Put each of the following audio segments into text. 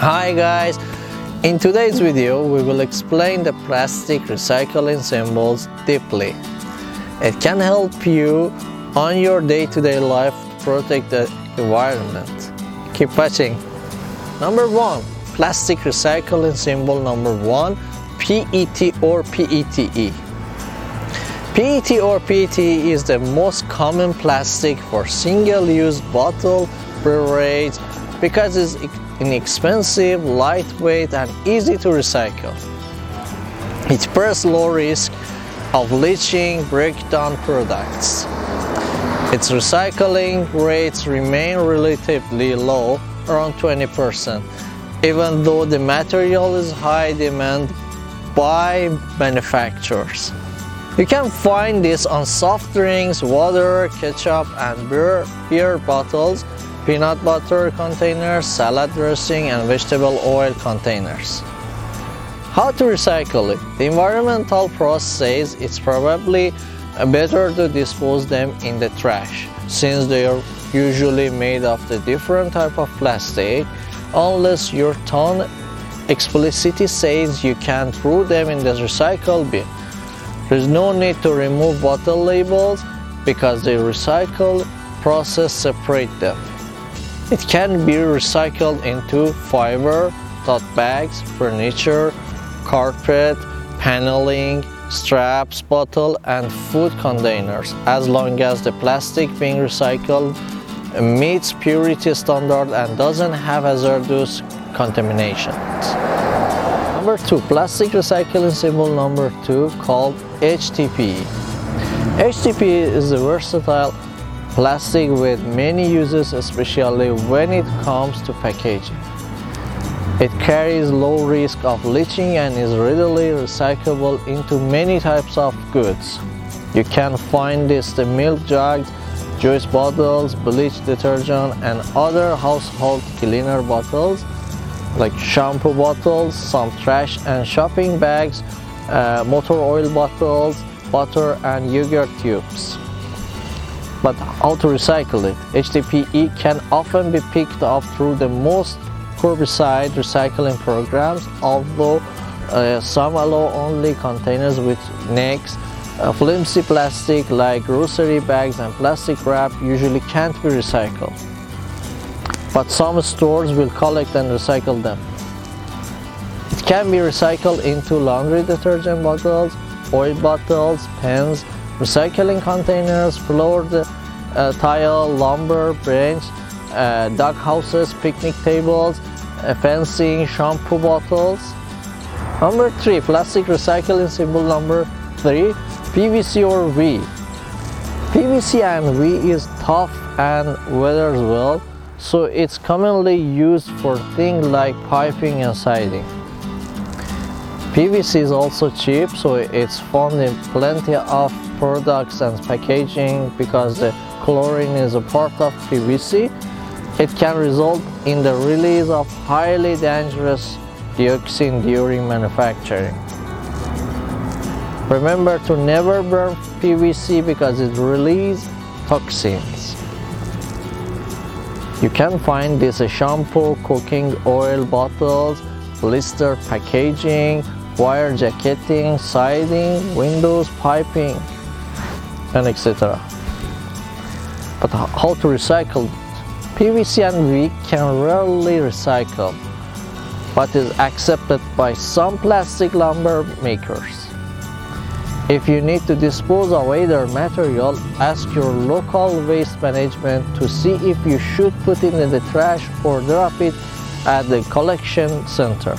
Hi guys! In today's video we will explain the plastic recycling symbols deeply. It can help you on your day-to-day -day life to protect the environment. Keep watching. Number one, plastic recycling symbol number one, PET or PETE. PET or PETE is the most common plastic for single-use bottle beverage because it's inexpensive, lightweight and easy to recycle. It bears low risk of leaching breakdown products. Its recycling rates remain relatively low, around 20%, even though the material is high demand by manufacturers. You can find this on soft drinks, water, ketchup and beer, beer bottles, peanut butter containers, salad dressing and vegetable oil containers. How to recycle it? The environmental process says it's probably better to dispose them in the trash since they are usually made of the different type of plastic unless your ton explicitly says you can't throw them in the recycle bin. There's no need to remove bottle labels because the recycle process separate them. It can be recycled into fiber, tote bags, furniture, carpet, paneling, straps, bottle and food containers as long as the plastic being recycled meets purity standard and doesn't have hazardous contaminations. Number two, plastic recycling symbol number two called HDPE. HDPE is a versatile plastic with many uses especially when it comes to packaging. It carries low risk of leaching and is readily recyclable into many types of goods. You can find this in milk jugs, juice bottles, bleach detergent and other household cleaner bottles like shampoo bottles, some trash and shopping bags, uh, motor oil bottles, butter and yogurt tubes. But how to recycle it? HDPE can often be picked up through the most curbside recycling programs, although uh, some allow only containers with necks. Uh, flimsy plastic like grocery bags and plastic wrap usually can't be recycled. But some stores will collect and recycle them. It can be recycled into laundry detergent bottles, oil bottles, pens, recycling containers, floor uh, tile, lumber, bench, uh, houses, picnic tables, uh, fencing, shampoo bottles. Number three, plastic recycling symbol number three, PVC or V. PVC and V is tough and weathers well, so it's commonly used for things like piping and siding. PVC is also cheap, so it's found in plenty of products and packaging because the chlorine is a part of PVC. It can result in the release of highly dangerous dioxin during manufacturing. Remember to never burn PVC because it releases toxins. You can find this shampoo, cooking oil bottles, blister packaging, wire jacketing, siding, windows, piping, and etc. But how to recycle PVC and V can rarely recycle, but is accepted by some plastic lumber makers. If you need to dispose of either material, ask your local waste management to see if you should put it in the trash or drop it at the collection center.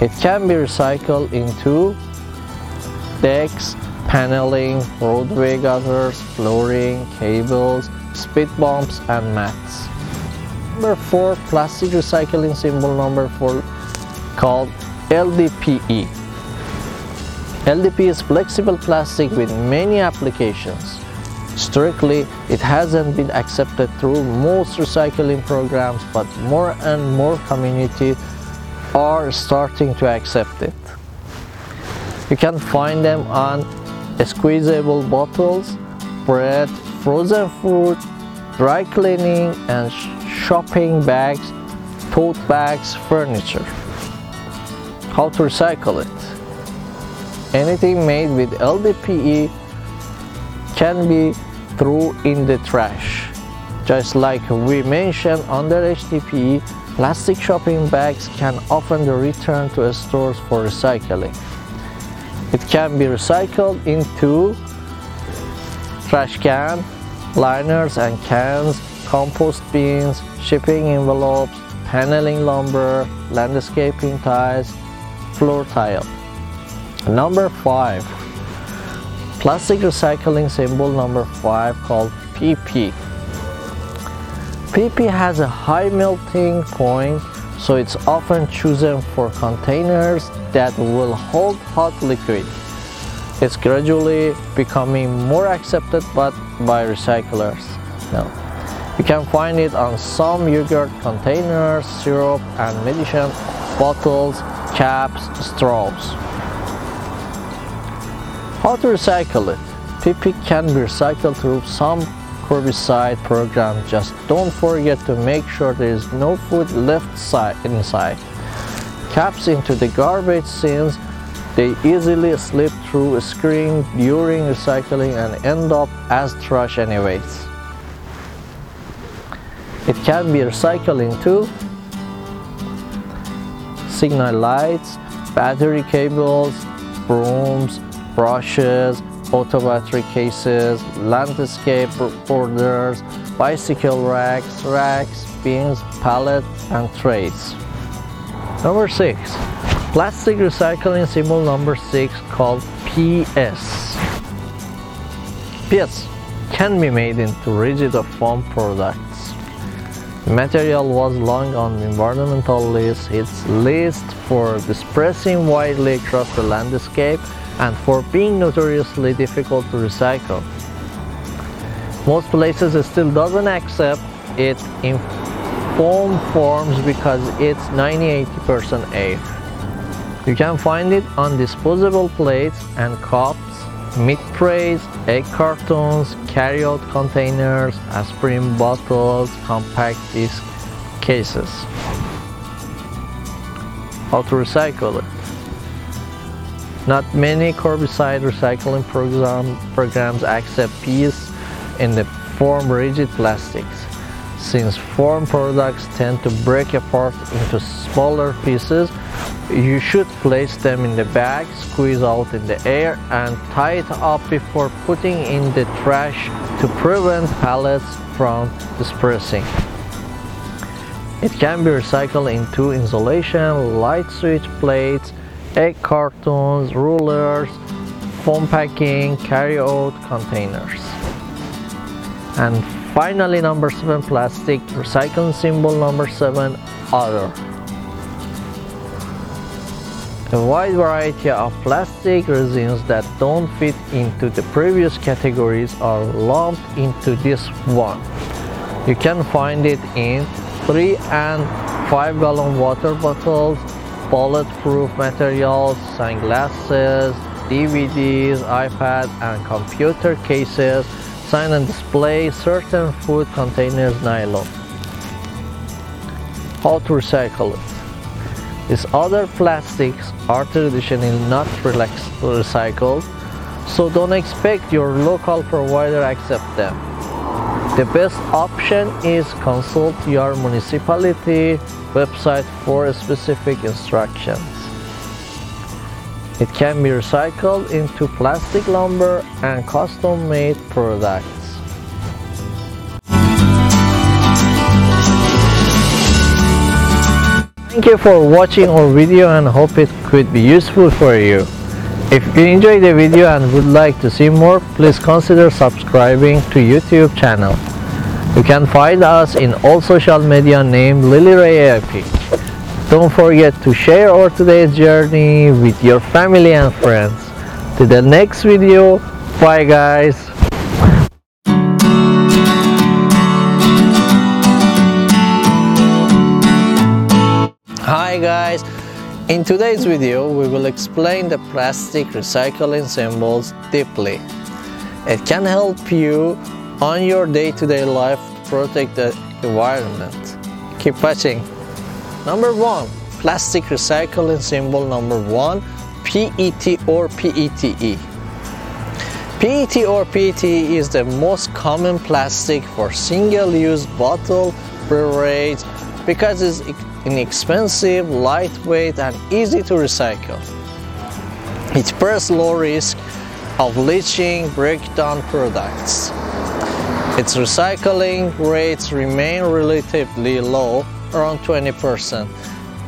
It can be recycled into decks, paneling, roadway gutters, flooring, cables, speed bumps and mats. Number 4 plastic recycling symbol number 4 called LDPE. LDPE is flexible plastic with many applications. Strictly, it hasn't been accepted through most recycling programs, but more and more communities are starting to accept it. You can find them on squeezable bottles, bread, frozen food, dry cleaning and shopping bags, tote bags, furniture. How to recycle it. Anything made with LDPE can be thrown in the trash. Just like we mentioned under HDPE, plastic shopping bags can often be returned to stores for recycling. Can be recycled into trash can, liners and cans, compost bins, shipping envelopes, paneling lumber, landscaping ties, floor tile. Number 5. Plastic recycling symbol number 5 called PP. PP has a high melting point so it's often chosen for containers that will hold hot liquid. It's gradually becoming more accepted but by recyclers now. You can find it on some yogurt containers, syrup and medicine bottles, caps, straws. How to recycle it? PP can be recycled through some curbside program. Just don't forget to make sure there is no food left inside. Caps into the garbage since they easily slip through a screen during recycling and end up as trash anyways. It can be recycled into signal lights, battery cables, brooms, brushes, auto battery cases, landscape borders, bicycle racks, racks, bins, pallets, and trays. Number 6. Plastic recycling symbol number 6 called PS. PS can be made into rigid or foam products. The material was long on the environmental list. It's list for dispersing widely across the landscape and for being notoriously difficult to recycle. Most places still doesn't accept it in foam forms because it's 90-80% air. You can find it on disposable plates and cups, meat trays, egg cartons, carry-out containers, aspirin bottles, compact disc cases. How to recycle it? Not many curbside recycling program, programs accept PS in the form rigid plastics. Since foam products tend to break apart into smaller pieces, you should place them in the bag, squeeze out in the air and tie it up before putting in the trash to prevent pellets from dispersing. It can be recycled into insulation, light switch plates, egg cartons, rulers, foam packing, carry-out containers. And finally number 7 plastic recycling symbol number 7 other. A wide variety of plastic resins that don't fit into the previous categories are lumped into this one. You can find it in 3 and 5 gallon water bottles, bulletproof materials, sunglasses, DVDs, iPad and computer cases, sign and display, certain food containers, nylon. How to recycle it? These other plastics are traditionally not recycled, so don't expect your local provider accept them. The best option is consult your municipality website for specific instructions. It can be recycled into plastic lumber and custom-made products. Thank you for watching our video and hope it could be useful for you. If you enjoyed the video and would like to see more, please consider subscribing to YouTube channel. You can find us in all social media named Lily Ray AIP. Don't forget to share our today's journey with your family and friends. To the next video, bye guys. Guys, in today's video we will explain the plastic recycling symbols deeply. It can help you on your day-to-day -day life to protect the environment. Keep watching. Number one, plastic recycling symbol number one, PET or PETE. PET or PETE is the most common plastic for single-use bottle beverage because it's inexpensive, lightweight and easy to recycle. It bears low risk of leaching breakdown products. Its recycling rates remain relatively low, around 20%,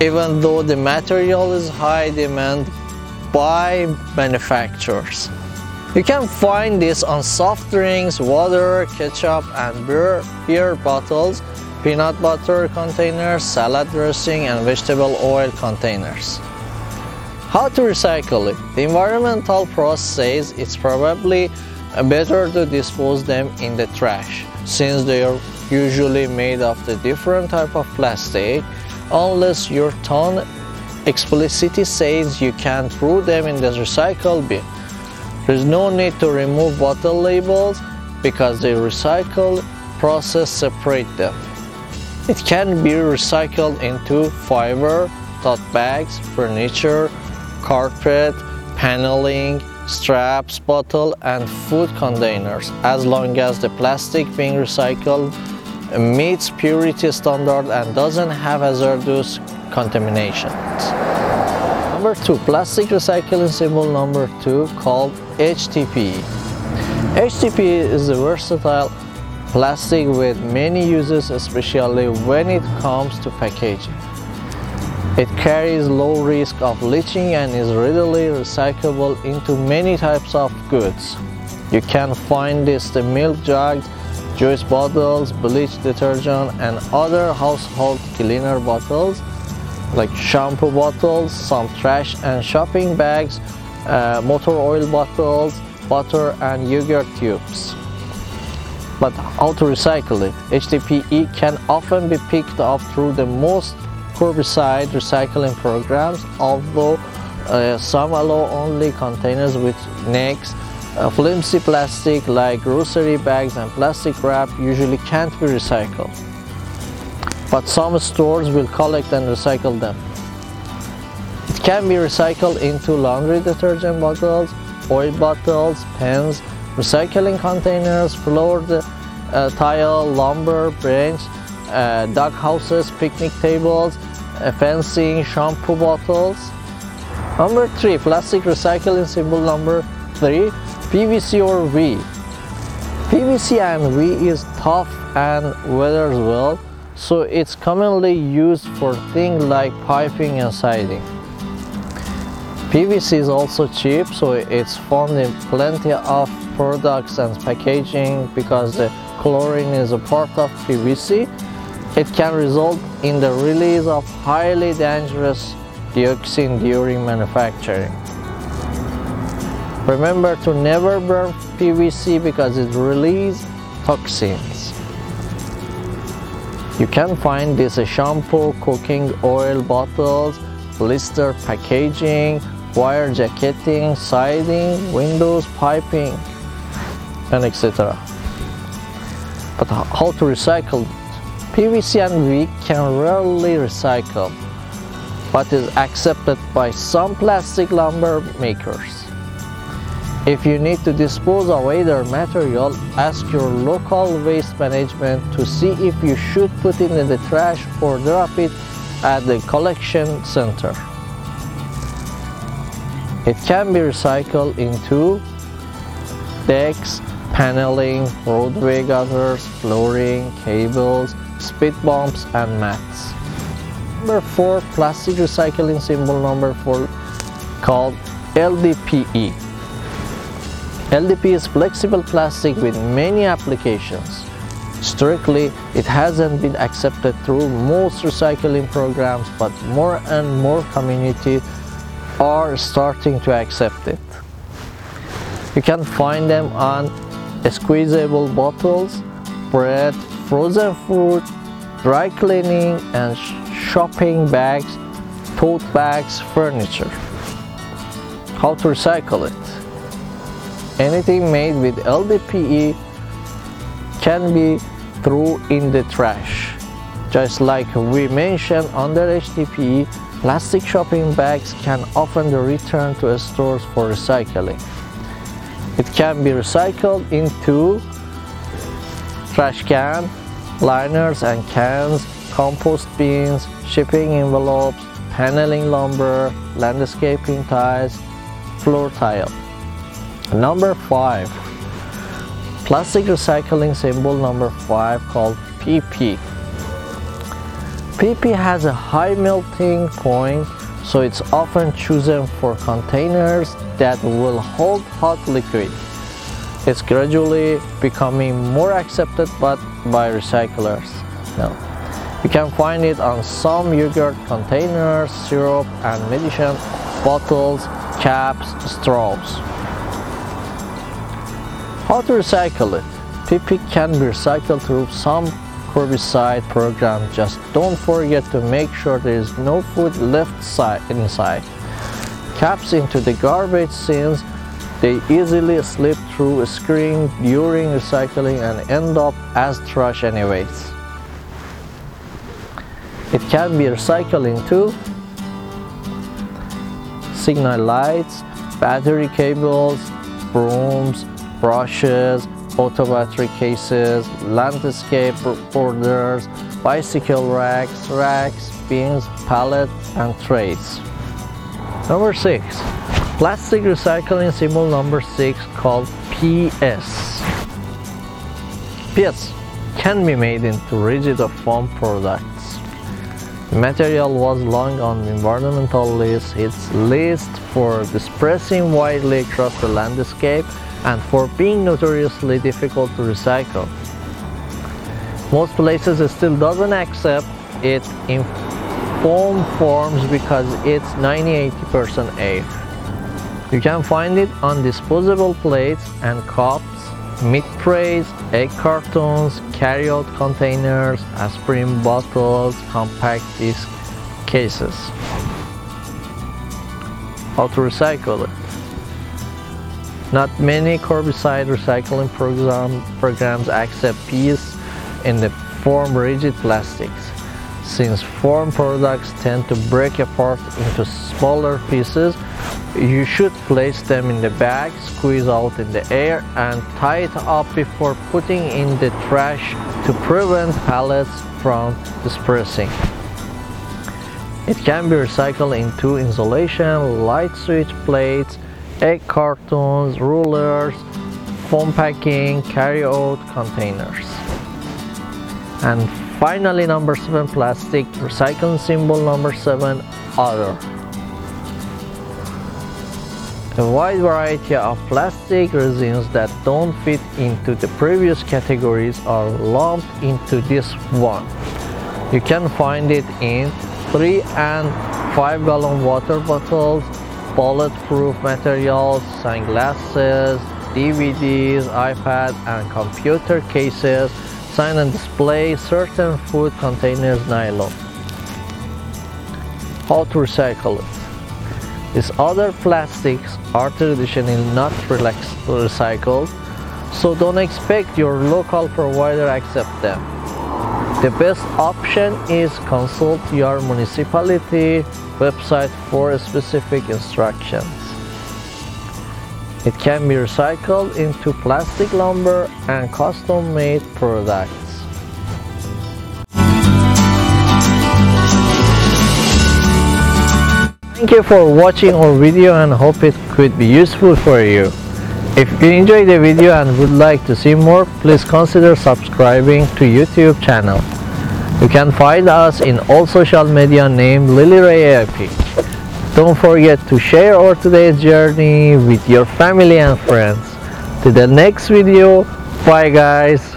even though the material is high demand by manufacturers. You can find this on soft drinks, water, ketchup and beer, beer bottles, peanut butter containers, salad dressing and vegetable oil containers. How to recycle it? The environmental process says it's probably better to dispose them in the trash since they are usually made of the different type of plastic unless your ton explicitly says you can throw them in the recycle bin. There's no need to remove bottle labels because the recycle process separate them. It can be recycled into fiber, tote bags, furniture, carpet, paneling, straps, bottle and food containers as long as the plastic being recycled meets purity standard and doesn't have hazardous contaminations. Number two, plastic recycling symbol number two called HDPE. HDPE is a versatile plastic with many uses especially when it comes to packaging. It carries low risk of leaching and is readily recyclable into many types of goods. You can find this in milk jugs, juice bottles, bleach detergent and other household cleaner bottles like shampoo bottles, some trash and shopping bags, uh, motor oil bottles, butter and yogurt tubes. But how to recycle it? HDPE can often be picked up through the most curbside recycling programs, although uh, some allow only containers with necks. Uh, flimsy plastic like grocery bags and plastic wrap usually can't be recycled. But some stores will collect and recycle them. It can be recycled into laundry detergent bottles, oil bottles, pens, recycling containers, floored uh, tile, lumber, bench, uh, dog houses, picnic tables, uh, fencing, shampoo bottles. Number three, plastic recycling symbol number three, PVC or V. PVC and V is tough and weathers well, so it's commonly used for things like piping and siding. PVC is also cheap, so it's found in plenty of products and packaging because the chlorine is a part of PVC it can result in the release of highly dangerous dioxin during manufacturing. Remember to never burn PVC because it releases toxins. You can find this shampoo, cooking oil bottles, blister packaging, wire jacketing, siding, windows, piping, and etc. But how to recycle PVC and V can rarely recycle, but is accepted by some plastic lumber makers. If you need to dispose of either material, ask your local waste management to see if you should put it in the trash or drop it at the collection center. It can be recycled into decks, paneling, roadway gutters, flooring, cables, speed bumps and mats. Number 4 plastic recycling symbol number 4 called LDPE. LDPE is flexible plastic with many applications. Strictly, it hasn't been accepted through most recycling programs, but more and more communities are starting to accept it. You can find them on squeezable bottles, bread, frozen food, dry cleaning and shopping bags, tote bags, furniture. How to recycle it? Anything made with LDPE can be thrown in the trash. Just like we mentioned under HDPE, plastic shopping bags can often be returned to stores for recycling. It can be recycled into trash can, liners and cans, compost bins, shipping envelopes, paneling lumber, landscaping tiles, floor tile. Number 5. Plastic recycling symbol number 5 called PP. PP has a high melting point so it's often chosen for containers that will hold hot liquid. It's gradually becoming more accepted but by recyclers. Now, you can find it on some yogurt containers, syrup and medicine bottles, caps, straws. How to recycle it? PP can be recycled through some curbside program. Just don't forget to make sure there is no food left inside. Caps into the garbage since they easily slip through a screen during recycling and end up as trash anyways. It can be recycled into signal lights, battery cables, brooms, brushes, auto battery cases, landscape borders, bicycle racks, racks, bins, pallets, and trays. Number 6. Plastic recycling symbol number 6 called PS. PS can be made into rigid or foam products. The material was long on the environmental list. It's list for dispersing widely across the landscape and for being notoriously difficult to recycle. Most places still doesn't accept it in foam forms because it's 90-80% air. You can find it on disposable plates and cups, meat trays, egg cartons, carry-out containers, aspirin bottles, compact disc cases. How to recycle it? Not many curbside recycling program, programs accept PS in the form rigid plastics. Since foam products tend to break apart into smaller pieces, you should place them in the bag, squeeze out in the air, and tie it up before putting in the trash to prevent pallets from dispersing. It can be recycled into insulation, light switch plates, egg cartons, rulers, foam packing, carry-out containers. And finally number 7 plastic recycling symbol number 7 other. A wide variety of plastic resins that don't fit into the previous categories are lumped into this one. You can find it in 3 and 5 gallon water bottles, bulletproof materials, sunglasses, DVDs, iPad and computer cases, sign and display, certain food containers, nylon. How to recycle it? These other plastics are traditionally not recycled, so don't expect your local provider accept them. The best option is consult your municipality website for specific instructions. It can be recycled into plastic lumber and custom-made products. Thank you for watching our video and hope it could be useful for you. If you enjoyed the video and would like to see more, please consider subscribing to YouTube channel. You can find us in all social media named Lily Ray AIP. Don't forget to share our today's journey with your family and friends. To the next video, bye guys.